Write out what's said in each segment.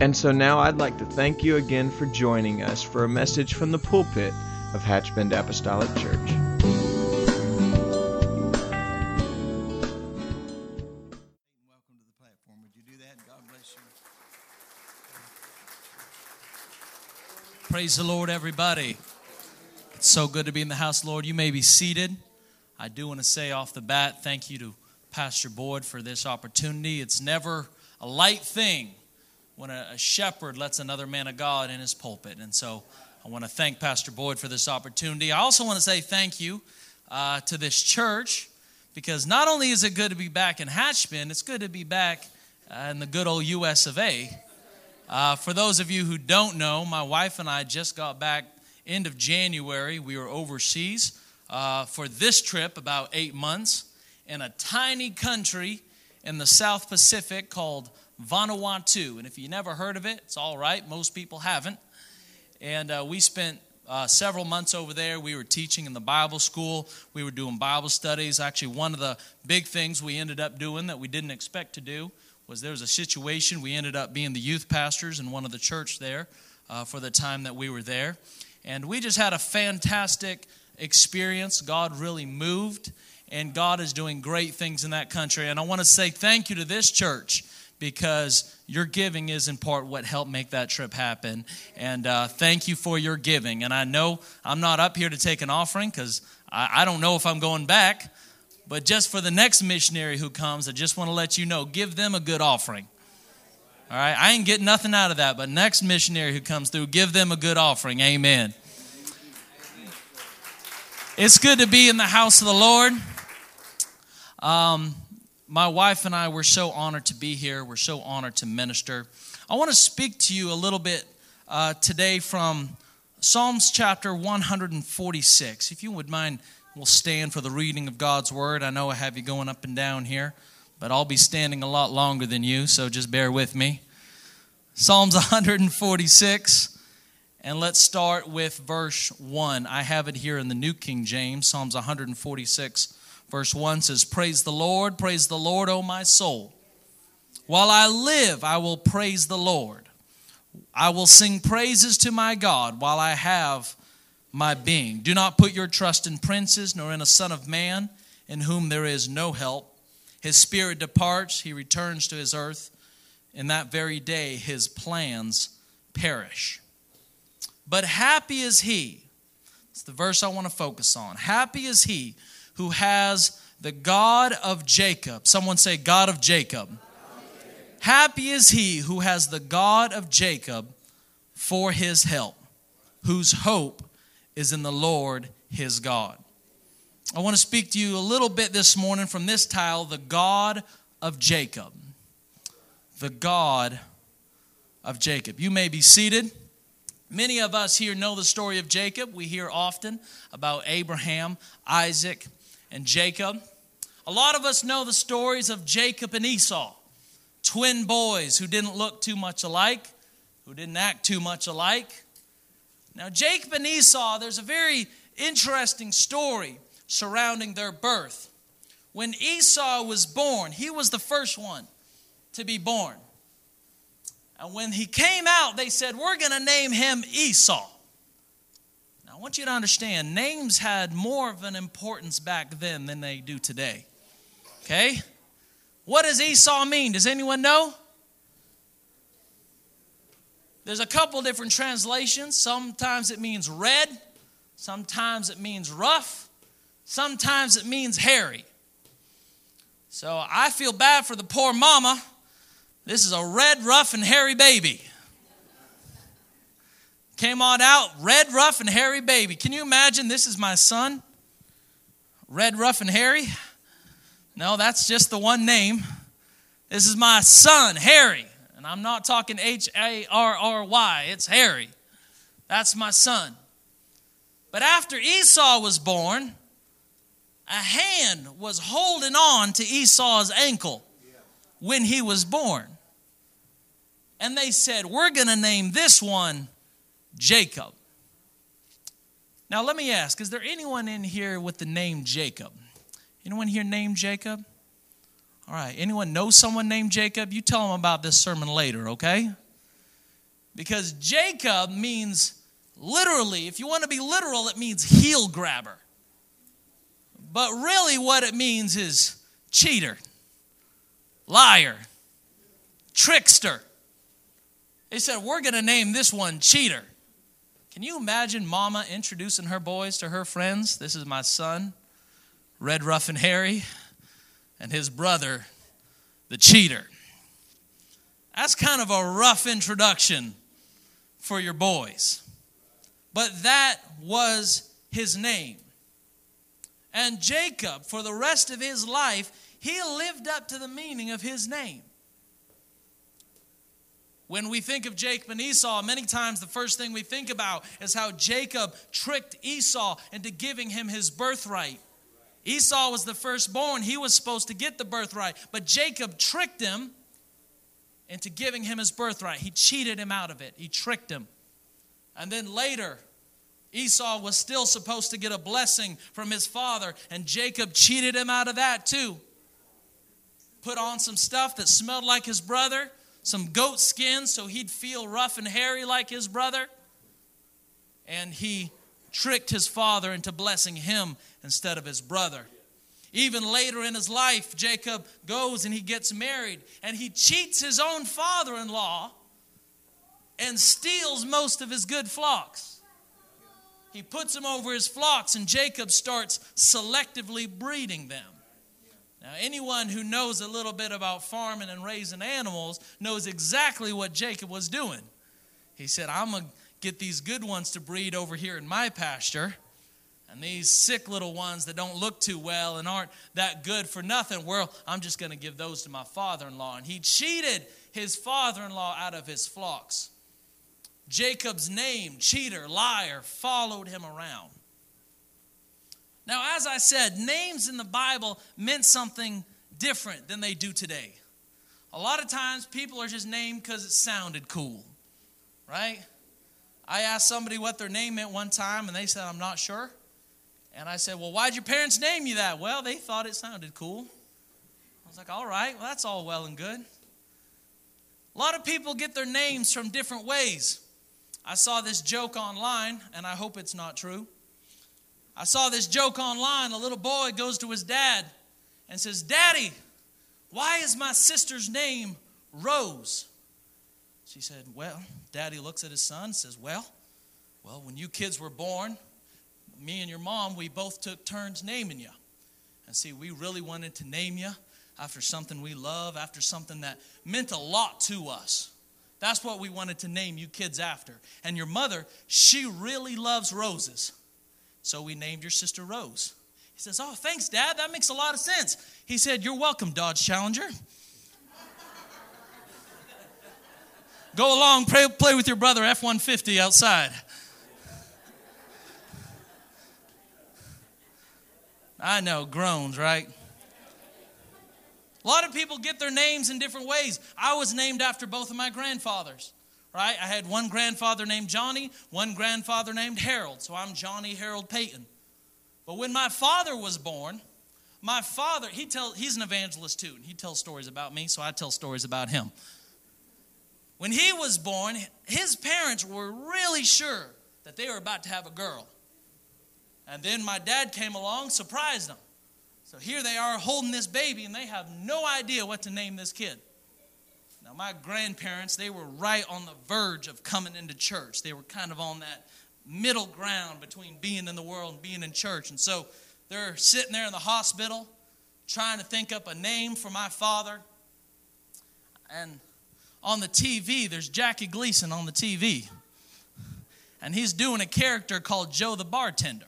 And so now I'd like to thank you again for joining us for a message from the pulpit of Hatchbend Apostolic Church. Welcome to the platform. Would you do that? God bless you. Praise the Lord, everybody. It's so good to be in the house, Lord. You may be seated. I do want to say off the bat, thank you to Pastor Boyd for this opportunity. It's never a light thing when a, a shepherd lets another man of God in his pulpit. And so I want to thank Pastor Boyd for this opportunity. I also want to say thank you uh, to this church because not only is it good to be back in Hatchbend, it's good to be back uh, in the good old US of A. Uh, for those of you who don't know, my wife and I just got back end of January. We were overseas uh, for this trip, about eight months, in a tiny country in the South Pacific called Vanuatu. And if you never heard of it, it's all right. Most people haven't. And uh, we spent uh, several months over there. We were teaching in the Bible school. We were doing Bible studies. Actually, one of the big things we ended up doing that we didn't expect to do was there was a situation. We ended up being the youth pastors in one of the church there uh, for the time that we were there. And we just had a fantastic experience. God really moved, and God is doing great things in that country. And I want to say thank you to this church because your giving is in part what helped make that trip happen. And uh, thank you for your giving. And I know I'm not up here to take an offering because I, I don't know if I'm going back. But just for the next missionary who comes, I just want to let you know give them a good offering. All right, I ain't getting nothing out of that, but next missionary who comes through, give them a good offering. Amen. It's good to be in the house of the Lord. Um, my wife and I were so honored to be here. We're so honored to minister. I want to speak to you a little bit uh, today from Psalms chapter 146. If you would mind, we'll stand for the reading of God's word. I know I have you going up and down here, but I'll be standing a lot longer than you, so just bear with me. Psalms 146. And let's start with verse 1. I have it here in the New King James, Psalms 146, Verse 1 says, Praise the Lord, praise the Lord, O my soul. While I live, I will praise the Lord. I will sing praises to my God while I have my being. Do not put your trust in princes, nor in a son of man, in whom there is no help. His spirit departs, he returns to his earth. In that very day, his plans perish. But happy is he. It's the verse I want to focus on. Happy is he who has the God of Jacob. Someone say, God of Jacob. Happy is he who has the God of Jacob for his help, whose hope is in the Lord his God. I want to speak to you a little bit this morning from this tile, the God of Jacob. The God of Jacob. You may be seated. Many of us here know the story of Jacob. We hear often about Abraham, Isaac, and Jacob. A lot of us know the stories of Jacob and Esau, twin boys who didn't look too much alike, who didn't act too much alike. Now, Jacob and Esau, there's a very interesting story surrounding their birth. When Esau was born, he was the first one to be born. And when he came out, they said, We're going to name him Esau. I want you to understand names had more of an importance back then than they do today. Okay? What does Esau mean? Does anyone know? There's a couple different translations. Sometimes it means red, sometimes it means rough, sometimes it means hairy. So I feel bad for the poor mama. This is a red, rough, and hairy baby. Came on out, red, rough, and hairy baby. Can you imagine? This is my son, red, rough, and hairy. No, that's just the one name. This is my son, Harry. And I'm not talking H A R R Y, it's Harry. That's my son. But after Esau was born, a hand was holding on to Esau's ankle when he was born. And they said, We're going to name this one Jacob. Now, let me ask is there anyone in here with the name Jacob? Anyone here named Jacob? All right. Anyone know someone named Jacob? You tell them about this sermon later, okay? Because Jacob means literally, if you want to be literal, it means heel grabber. But really, what it means is cheater, liar, trickster. They said, We're going to name this one cheater. Can you imagine mama introducing her boys to her friends? This is my son, Red Ruffin Harry, and his brother, the cheater. That's kind of a rough introduction for your boys. But that was his name. And Jacob, for the rest of his life, he lived up to the meaning of his name. When we think of Jacob and Esau, many times the first thing we think about is how Jacob tricked Esau into giving him his birthright. Esau was the firstborn, he was supposed to get the birthright, but Jacob tricked him into giving him his birthright. He cheated him out of it, he tricked him. And then later, Esau was still supposed to get a blessing from his father, and Jacob cheated him out of that too. Put on some stuff that smelled like his brother, some goat skin so he'd feel rough and hairy like his brother. And he tricked his father into blessing him instead of his brother. Even later in his life, Jacob goes and he gets married and he cheats his own father in law and steals most of his good flocks. He puts them over his flocks, and Jacob starts selectively breeding them. Now, anyone who knows a little bit about farming and raising animals knows exactly what Jacob was doing. He said, I'm going to get these good ones to breed over here in my pasture. And these sick little ones that don't look too well and aren't that good for nothing, well, I'm just going to give those to my father in law. And he cheated his father in law out of his flocks. Jacob's name, cheater, liar, followed him around. Now, as I said, names in the Bible meant something different than they do today. A lot of times people are just named because it sounded cool, right? I asked somebody what their name meant one time and they said, I'm not sure. And I said, Well, why'd your parents name you that? Well, they thought it sounded cool. I was like, All right, well, that's all well and good. A lot of people get their names from different ways. I saw this joke online, and I hope it's not true. I saw this joke online. A little boy goes to his dad and says, Daddy, why is my sister's name Rose? She said, Well, Daddy looks at his son and says, Well, well, when you kids were born, me and your mom, we both took turns naming you. And see, we really wanted to name you after something we love, after something that meant a lot to us. That's what we wanted to name you kids after. And your mother, she really loves roses. So we named your sister Rose. He says, Oh, thanks, Dad. That makes a lot of sense. He said, You're welcome, Dodge Challenger. Go along, play, play with your brother F 150 outside. I know, groans, right? A lot of people get their names in different ways. I was named after both of my grandfathers, right? I had one grandfather named Johnny, one grandfather named Harold. So I'm Johnny Harold Payton. But when my father was born, my father, he tell, he's an evangelist too, and he tells stories about me, so I tell stories about him. When he was born, his parents were really sure that they were about to have a girl. And then my dad came along, surprised them. So here they are holding this baby, and they have no idea what to name this kid. My grandparents, they were right on the verge of coming into church. They were kind of on that middle ground between being in the world and being in church. And so they're sitting there in the hospital trying to think up a name for my father. And on the TV, there's Jackie Gleason on the TV. And he's doing a character called Joe the bartender.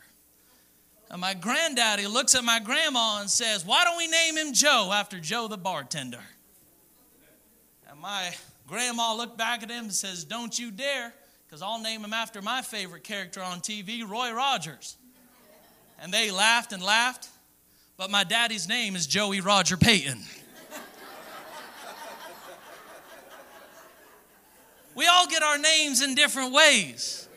And my granddaddy looks at my grandma and says, Why don't we name him Joe after Joe the bartender? My grandma looked back at him and says, Don't you dare, because I'll name him after my favorite character on TV, Roy Rogers. And they laughed and laughed, but my daddy's name is Joey Roger Payton. we all get our names in different ways.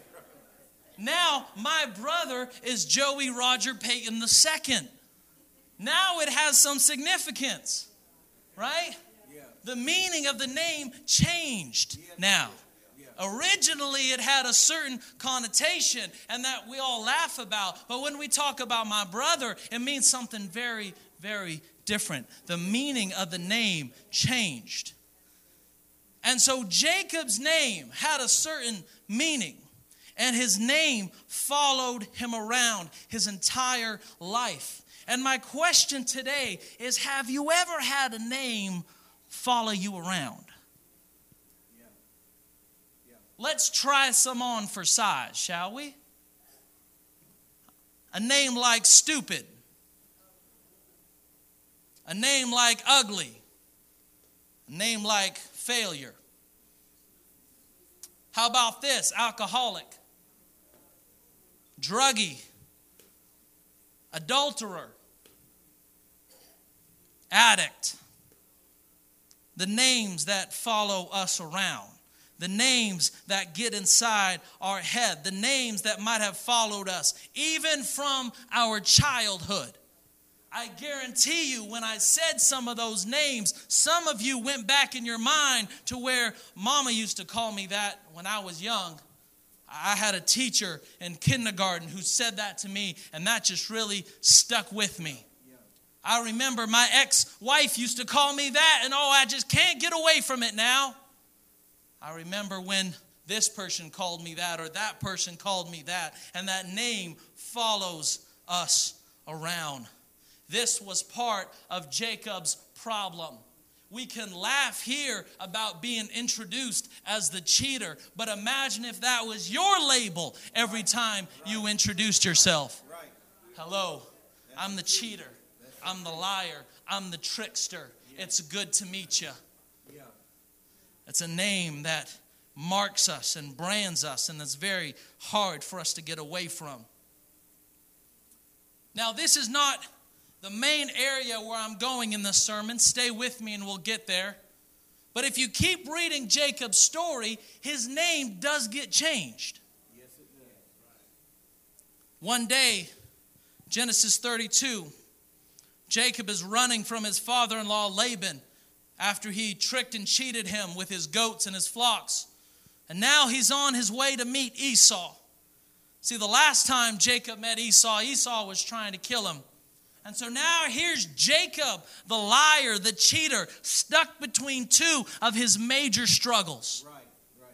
Now, my brother is Joey Roger Payton II. Now it has some significance, right? The meaning of the name changed now. Originally, it had a certain connotation and that we all laugh about. But when we talk about my brother, it means something very, very different. The meaning of the name changed. And so Jacob's name had a certain meaning and his name followed him around his entire life. And my question today is Have you ever had a name follow you around? Let's try some on for size, shall we? A name like stupid, a name like ugly, a name like failure. How about this? Alcoholic druggie, adulterer, addict. The names that follow us around, the names that get inside our head, the names that might have followed us, even from our childhood. I guarantee you, when I said some of those names, some of you went back in your mind to where mama used to call me that when I was young. I had a teacher in kindergarten who said that to me, and that just really stuck with me. I remember my ex wife used to call me that, and oh, I just can't get away from it now. I remember when this person called me that, or that person called me that, and that name follows us around. This was part of Jacob's problem. We can laugh here about being introduced as the cheater, but imagine if that was your label every time you introduced yourself. Hello, I'm the cheater, I'm the liar, I'm the trickster. It's good to meet you. It's a name that marks us and brands us, and it's very hard for us to get away from. Now, this is not the main area where I'm going in this sermon. Stay with me and we'll get there. But if you keep reading Jacob's story, his name does get changed. Yes, it does. One day, Genesis 32, Jacob is running from his father in law Laban after he tricked and cheated him with his goats and his flocks. And now he's on his way to meet Esau. See, the last time Jacob met Esau, Esau was trying to kill him. And so now here's Jacob, the liar, the cheater, stuck between two of his major struggles. Right, right.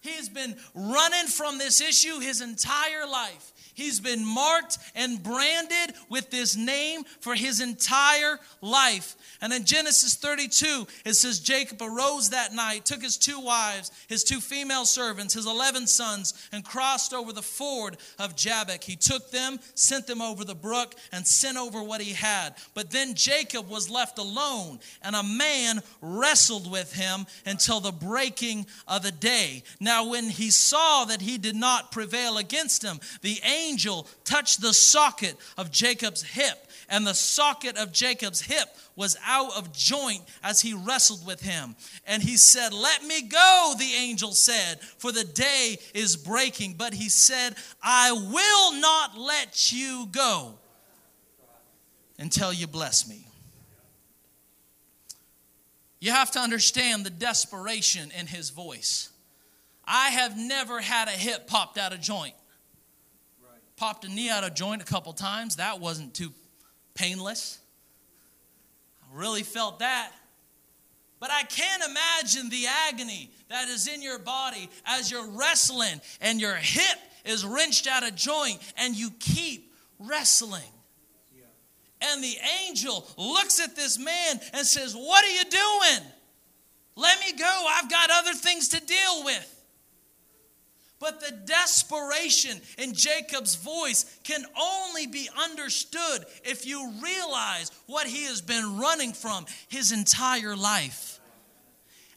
He has been running from this issue his entire life. He's been marked and branded with this name for his entire life. And in Genesis 32, it says Jacob arose that night, took his two wives, his two female servants, his 11 sons, and crossed over the ford of Jabbok. He took them, sent them over the brook, and sent over what he had. But then Jacob was left alone, and a man wrestled with him until the breaking of the day. Now, when he saw that he did not prevail against him, the angel touched the socket of Jacob's hip and the socket of Jacob's hip was out of joint as he wrestled with him. And he said, Let me go, the angel said, for the day is breaking. But he said, I will not let you go until you bless me. You have to understand the desperation in his voice. I have never had a hip popped out of joint. Popped a knee out of joint a couple times. That wasn't too painless. I really felt that. But I can't imagine the agony that is in your body as you're wrestling and your hip is wrenched out of joint and you keep wrestling. And the angel looks at this man and says, What are you doing? Let me go. I've got other things to deal with. But the desperation in Jacob's voice can only be understood if you realize what he has been running from his entire life.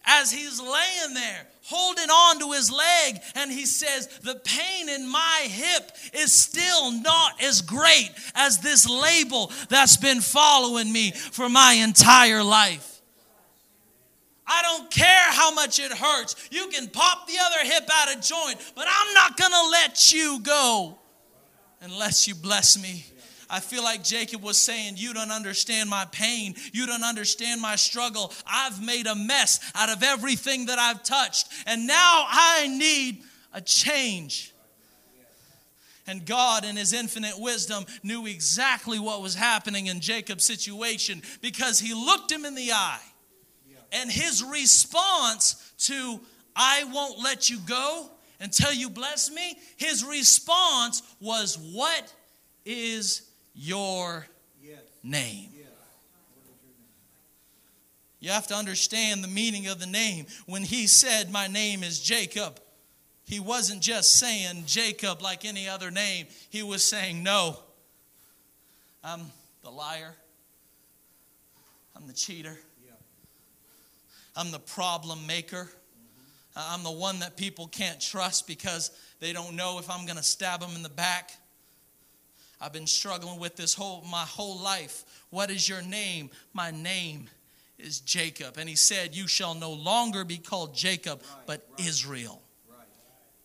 as he's laying there holding on to his leg and he says the pain in my hip is still not as great as this label that's been following me for my entire life I don't care how much it hurts. You can pop the other hip out of joint, but I'm not going to let you go unless you bless me. I feel like Jacob was saying, You don't understand my pain. You don't understand my struggle. I've made a mess out of everything that I've touched, and now I need a change. And God, in His infinite wisdom, knew exactly what was happening in Jacob's situation because He looked him in the eye. And his response to, I won't let you go until you bless me, his response was, What is your name. You have to understand the meaning of the name. When he said, My name is Jacob, he wasn't just saying Jacob like any other name. He was saying, No, I'm the liar, I'm the cheater, I'm the problem maker. Uh, I'm the one that people can't trust because they don't know if I'm going to stab them in the back. I've been struggling with this whole my whole life. What is your name? My name is Jacob. And he said, You shall no longer be called Jacob, but Israel.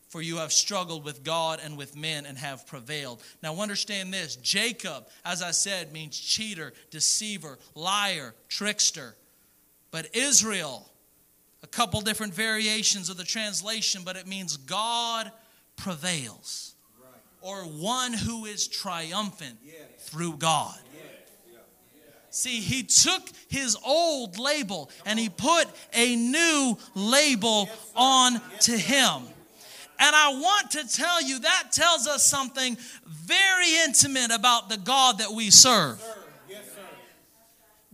For you have struggled with God and with men and have prevailed. Now, understand this Jacob, as I said, means cheater, deceiver, liar, trickster. But Israel, a couple different variations of the translation, but it means God prevails. Or one who is triumphant through God. See, he took his old label and he put a new label on to him. And I want to tell you that tells us something very intimate about the God that we serve.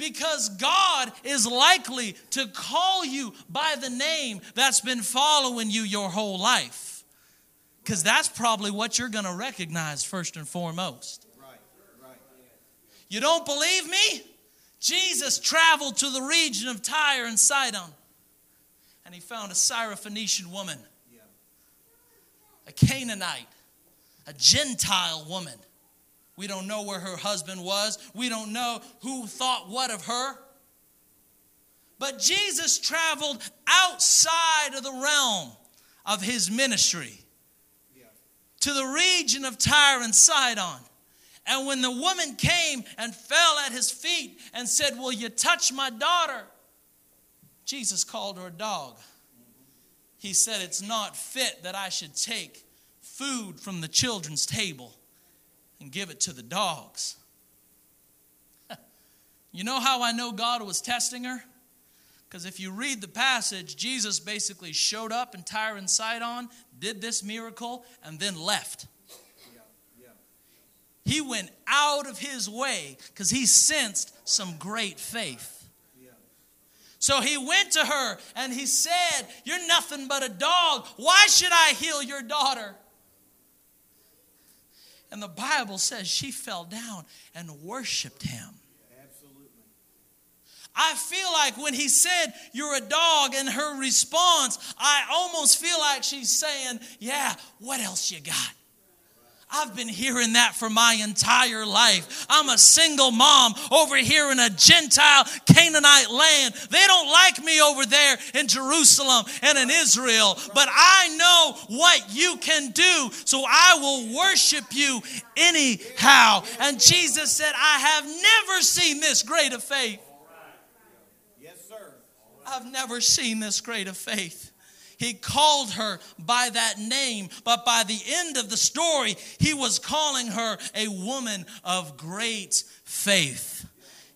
Because God is likely to call you by the name that's been following you your whole life. Because that's probably what you're going to recognize first and foremost. Right. You don't believe me? Jesus traveled to the region of Tyre and Sidon, and he found a Syrophoenician woman, a Canaanite, a Gentile woman. We don't know where her husband was. We don't know who thought what of her. But Jesus traveled outside of the realm of his ministry to the region of Tyre and Sidon. And when the woman came and fell at his feet and said, Will you touch my daughter? Jesus called her a dog. He said, It's not fit that I should take food from the children's table and give it to the dogs. you know how I know God was testing her? Because if you read the passage, Jesus basically showed up in Tyre and Sidon, did this miracle, and then left. He went out of his way because he sensed some great faith. So he went to her and he said, You're nothing but a dog. Why should I heal your daughter? And the Bible says she fell down and worshiped him. I feel like when he said, You're a dog, and her response, I almost feel like she's saying, Yeah, what else you got? I've been hearing that for my entire life. I'm a single mom over here in a Gentile Canaanite land. They don't like me over there in Jerusalem and in Israel, but I know what you can do, so I will worship you anyhow. And Jesus said, I have never seen this great of faith. Yes, sir. I've never seen this great of faith. He called her by that name, but by the end of the story, he was calling her a woman of great faith.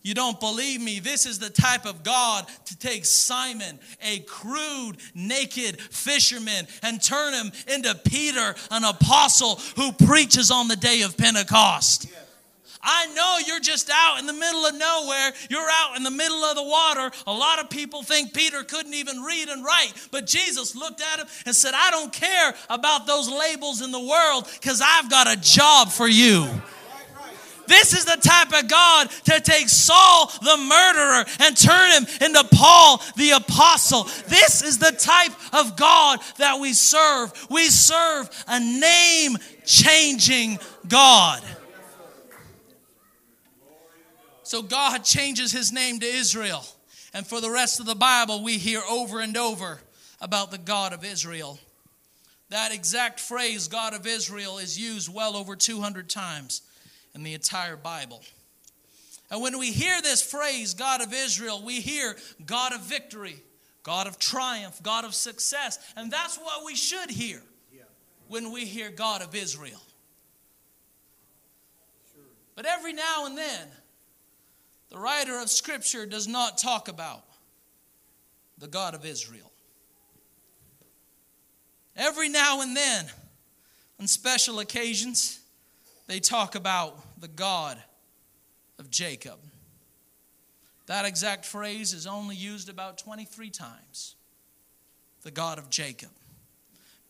You don't believe me? This is the type of God to take Simon, a crude, naked fisherman, and turn him into Peter, an apostle who preaches on the day of Pentecost. Yeah. I know you're just out in the middle of nowhere. You're out in the middle of the water. A lot of people think Peter couldn't even read and write, but Jesus looked at him and said, I don't care about those labels in the world because I've got a job for you. This is the type of God to take Saul the murderer and turn him into Paul the apostle. This is the type of God that we serve. We serve a name changing God. So God changes his name to Israel. And for the rest of the Bible, we hear over and over about the God of Israel. That exact phrase, God of Israel, is used well over 200 times in the entire Bible. And when we hear this phrase, God of Israel, we hear God of victory, God of triumph, God of success. And that's what we should hear when we hear God of Israel. But every now and then, the writer of Scripture does not talk about the God of Israel. Every now and then, on special occasions, they talk about the God of Jacob. That exact phrase is only used about 23 times the God of Jacob.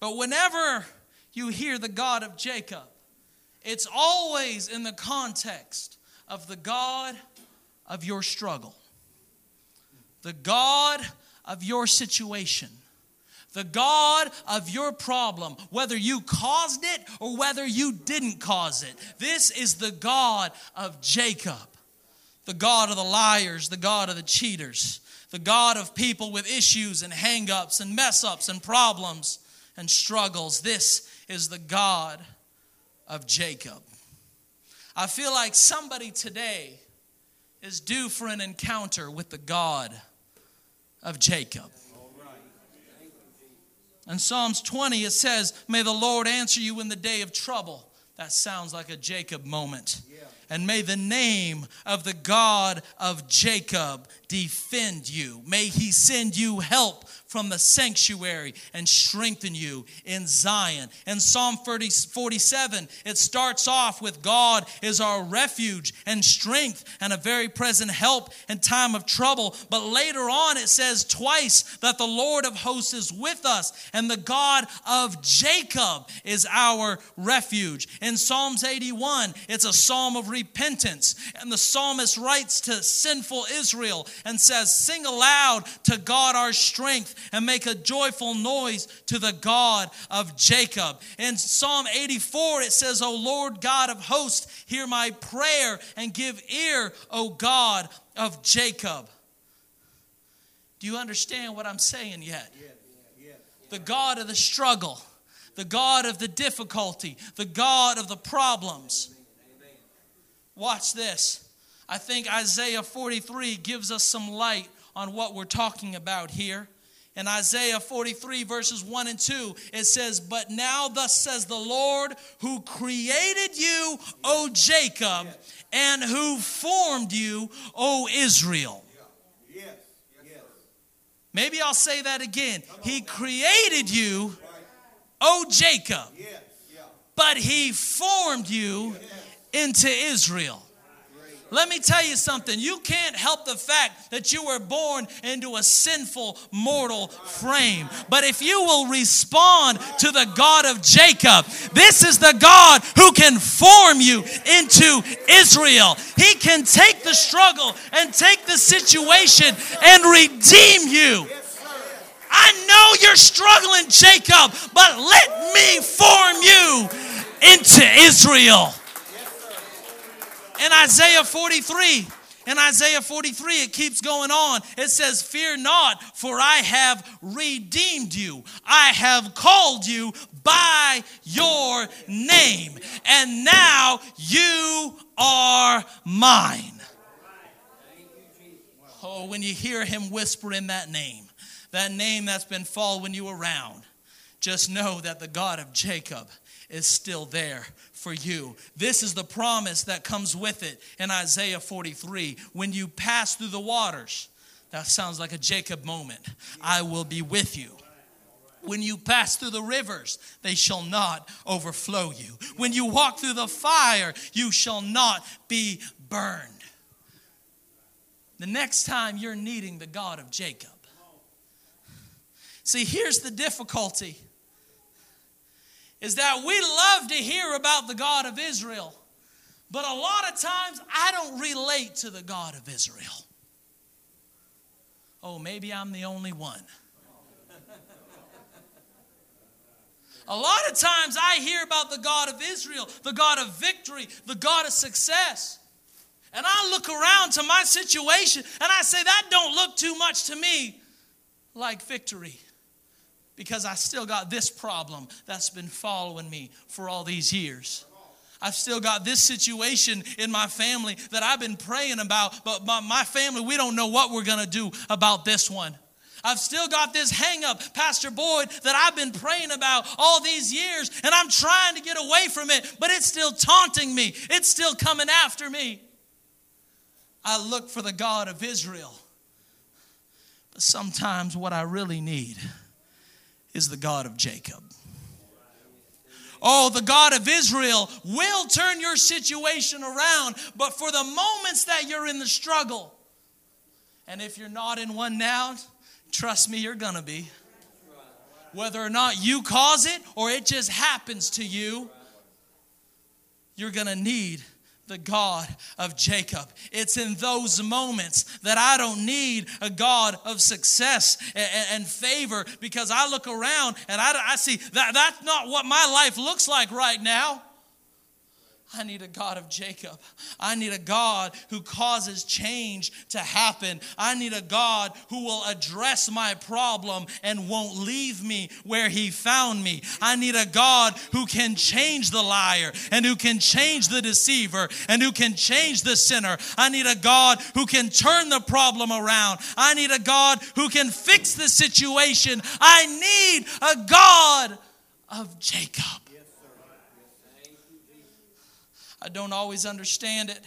But whenever you hear the God of Jacob, it's always in the context of the God of your struggle, the God of your situation the God of your problem, whether you caused it or whether you didn't cause it. This is the God of Jacob, the God of the liars, the God of the cheaters, the God of people with issues and hangups and mess ups and problems and struggles. This is the God of Jacob. I feel like somebody today is due for an encounter with the God of Jacob. In Psalms 20, it says, May the Lord answer you in the day of trouble. That sounds like a Jacob moment. And may the name of the God of Jacob defend you. May he send you help from the sanctuary and strengthen you in Zion. In Psalm 30, 47, it starts off with God is our refuge and strength and a very present help in time of trouble. But later on, it says twice that the Lord of hosts is with us and the God of Jacob is our refuge. In Psalms 81, it's a psalm of repentance. And the psalmist writes to sinful Israel and says, Sing aloud to God our strength and make a joyful noise to the God of Jacob. In Psalm 84, it says, O Lord God of hosts, hear my prayer and give ear, O God of Jacob. Do you understand what I'm saying yet? The God of the struggle, the God of the difficulty, the God of the problems. Watch this. I think Isaiah 43 gives us some light on what we're talking about here. In Isaiah 43, verses 1 and 2, it says, But now thus says the Lord who created you, O Jacob, and who formed you, O Israel. Maybe I'll say that again. He created you, O Jacob, but he formed you into Israel. Let me tell you something. You can't help the fact that you were born into a sinful, mortal frame. But if you will respond to the God of Jacob, this is the God who can form you into Israel. He can take the struggle and take the situation and redeem you. I know you're struggling, Jacob, but let me form you into Israel in Isaiah 43, in Isaiah 43, it keeps going on. It says, Fear not, for I have redeemed you. I have called you by your name, and now you are mine. Oh, when you hear him whisper in that name, that name that's been following you around, just know that the God of Jacob is still there for you. This is the promise that comes with it in Isaiah 43. When you pass through the waters, that sounds like a Jacob moment. I will be with you. When you pass through the rivers, they shall not overflow you. When you walk through the fire, you shall not be burned. The next time you're needing the God of Jacob. See, here's the difficulty is that we love to hear about the God of Israel, But a lot of times I don't relate to the God of Israel. Oh, maybe I'm the only one. A lot of times I hear about the God of Israel, the God of victory, the God of success. And I look around to my situation and I say, that don't look too much to me like victory. Because I still got this problem that's been following me for all these years. I've still got this situation in my family that I've been praying about, but my, my family, we don't know what we're going to do about this one. I've still got this hang up, Pastor Boyd, that I've been praying about all these years, and I'm trying to get away from it, but it's still taunting me. It's still coming after me. I look for the God of Israel. But sometimes what I really need is the God of Jacob. Oh, the God of Israel will turn your situation around, but for the moments that you're in the struggle, and if you're not in one now, trust me, you're gonna be. Whether or not you cause it or it just happens to you, you're gonna need the God of Jacob. It's in those moments that I don't need a God of success and, favor because I look around and I, I see that that's not what my life looks like right now. I need a God of Jacob. I need a God who causes change to happen. I need a God who will address my problem and won't leave me where he found me. I need a God who can change the liar and who can change the deceiver and who can change the sinner. I need a God who can turn the problem around. I need a God who can fix the situation. I need a God of Jacob. I don't always understand it.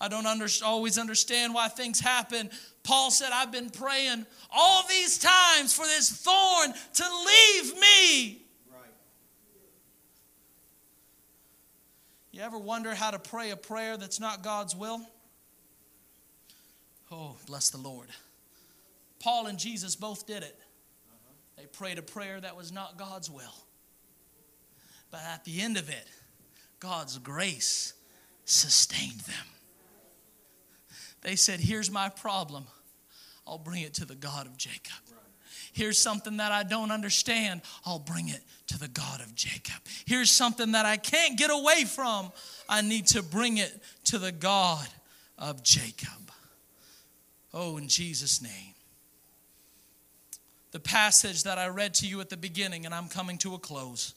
I don't under, always understand why things happen. Paul said, I've been praying all these times for this thorn to leave me. Right. You ever wonder how to pray a prayer that's not God's will? Oh, bless the Lord. Paul and Jesus both did it. They prayed a prayer that was not God's will. But at the end of it, God's grace sustained them. They said, Here's my problem. I'll bring it to the God of Jacob. Here's something that I don't understand. I'll bring it to the God of Jacob. Here's something that I can't get away from. I need to bring it to the God of Jacob. Oh, in Jesus' name. The passage that I read to you at the beginning, and I'm coming to a close.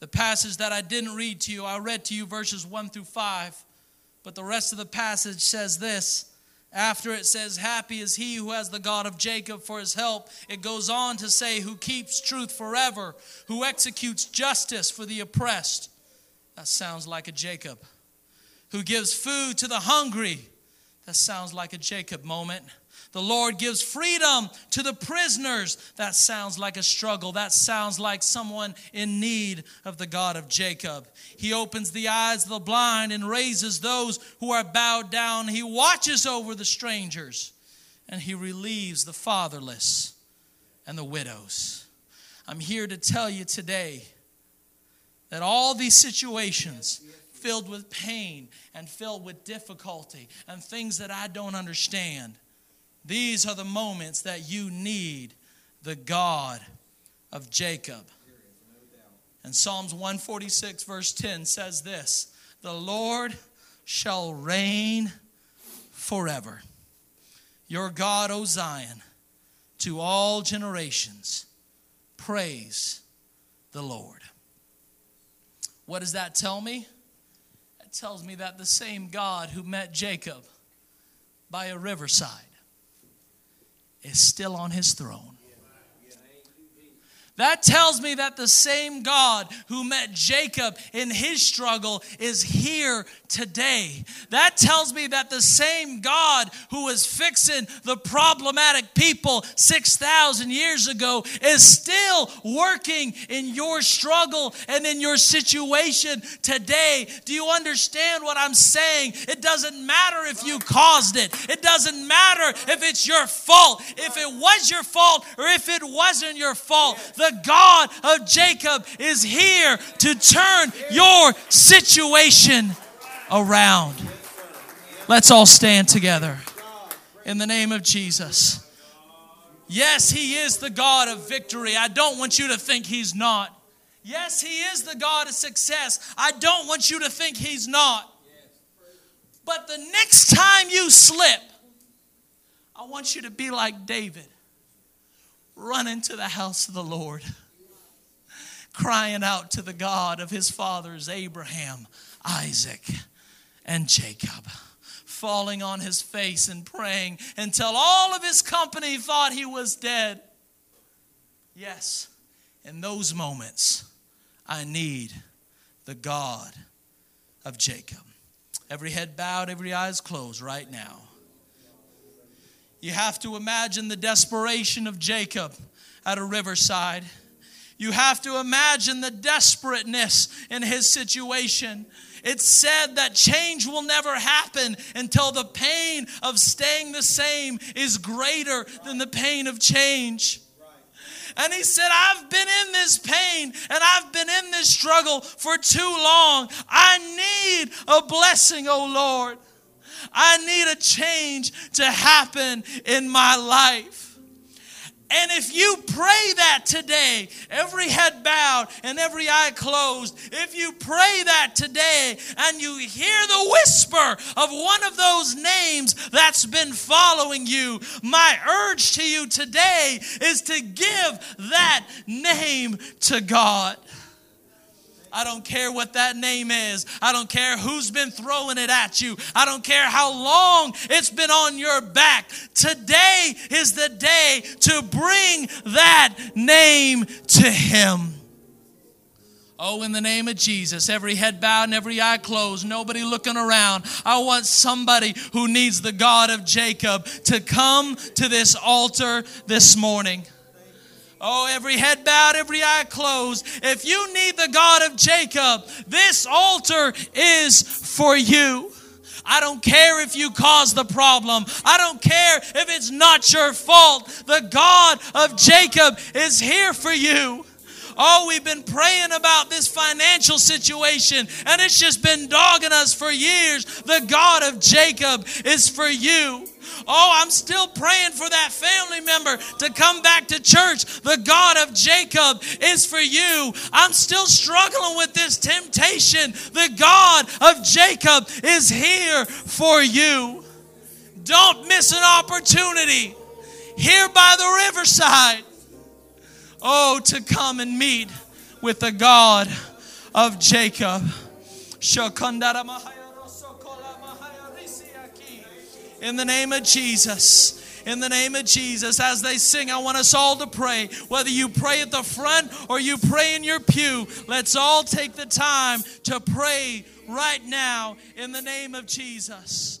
The passage that I didn't read to you, I read to you verses 1 through 5. But the rest of the passage says this. After it says, Happy is he who has the God of Jacob for his help, it goes on to say, Who keeps truth forever, who executes justice for the oppressed. That sounds like a Jacob. Who gives food to the hungry. That sounds like a Jacob moment the Lord gives freedom to the prisoners. That sounds like a struggle. That sounds like someone in need of the God of Jacob. He opens the eyes of the blind and raises those who are bowed down. He watches over the strangers and he relieves the fatherless and the widows. I'm here to tell you today that all these situations filled with pain and filled with difficulty and things that I don't understand these are the moments that you need the God of Jacob. And Psalms 146, verse 10 says this The Lord shall reign forever. Your God, O Zion, to all generations. Praise the Lord. What does that tell me? It tells me that the same God who met Jacob by a riverside is still on his throne. That tells me that the same God who met Jacob in his struggle is here today. That tells me that the same God who was fixing the problematic people 6,000 years ago is still working in your struggle and in your situation today. Do you understand what I'm saying? It doesn't matter if you caused it, it doesn't matter if it's your fault, if it was your fault or if it wasn't your fault. The God of Jacob is here to turn your situation around. Let's all stand together in the name of Jesus. Yes, He is the God of victory. I don't want you to think He's not. Yes, He is the God of success. I don't want you to think He's not. But the next time you slip, I want you to be like David. Run into the house of the Lord, crying out to the God of his fathers, Abraham, Isaac, and Jacob falling on his face and praying until all of his company thought he was dead. Yes, in those moments, I need the God of Jacob. Every head bowed, every eyes closed right now. You have to imagine the desperation of Jacob at a riverside. You have to imagine the desperateness in his situation. It's said that change will never happen until the pain of staying the same is greater than the pain of change. And he said, I've been in this pain and I've been in this struggle for too long. I need a blessing, oh Lord. I need a change to happen in my life. And if you pray that today, every head bowed and every eye closed, if you pray that today and you hear the whisper of one of those names that's been following you, my urge to you today is to give that name to God. I don't care what that name is. I don't care who's been throwing it at you. I don't care how long it's been on your back. Today is the day to bring that name to Him. Oh, in the name of Jesus, every head bowed and every eye closed, nobody looking around. I want somebody who needs the God of Jacob to come to this altar this morning. Oh, every head bowed, every eye closed. If you need the God of Jacob, this altar is for you. I don't care if you caused the problem. I don't care if it's not your fault. The God of Jacob is here for you. Oh, we've been praying about this financial situation and it's just been dogging us for years. The God of Jacob is for you. Oh, I'm still praying for that family member to come back to church. The God of Jacob is for you. I'm still struggling with this temptation. The God of Jacob is here for you. Don't miss an opportunity here by the riverside. Oh, to come and meet with the God of Jacob. In the name of Jesus. In the name of Jesus, as they sing, I want us all to pray. Whether you pray at the front or you pray in your pew, let's all take the time to pray right now in the name of Jesus.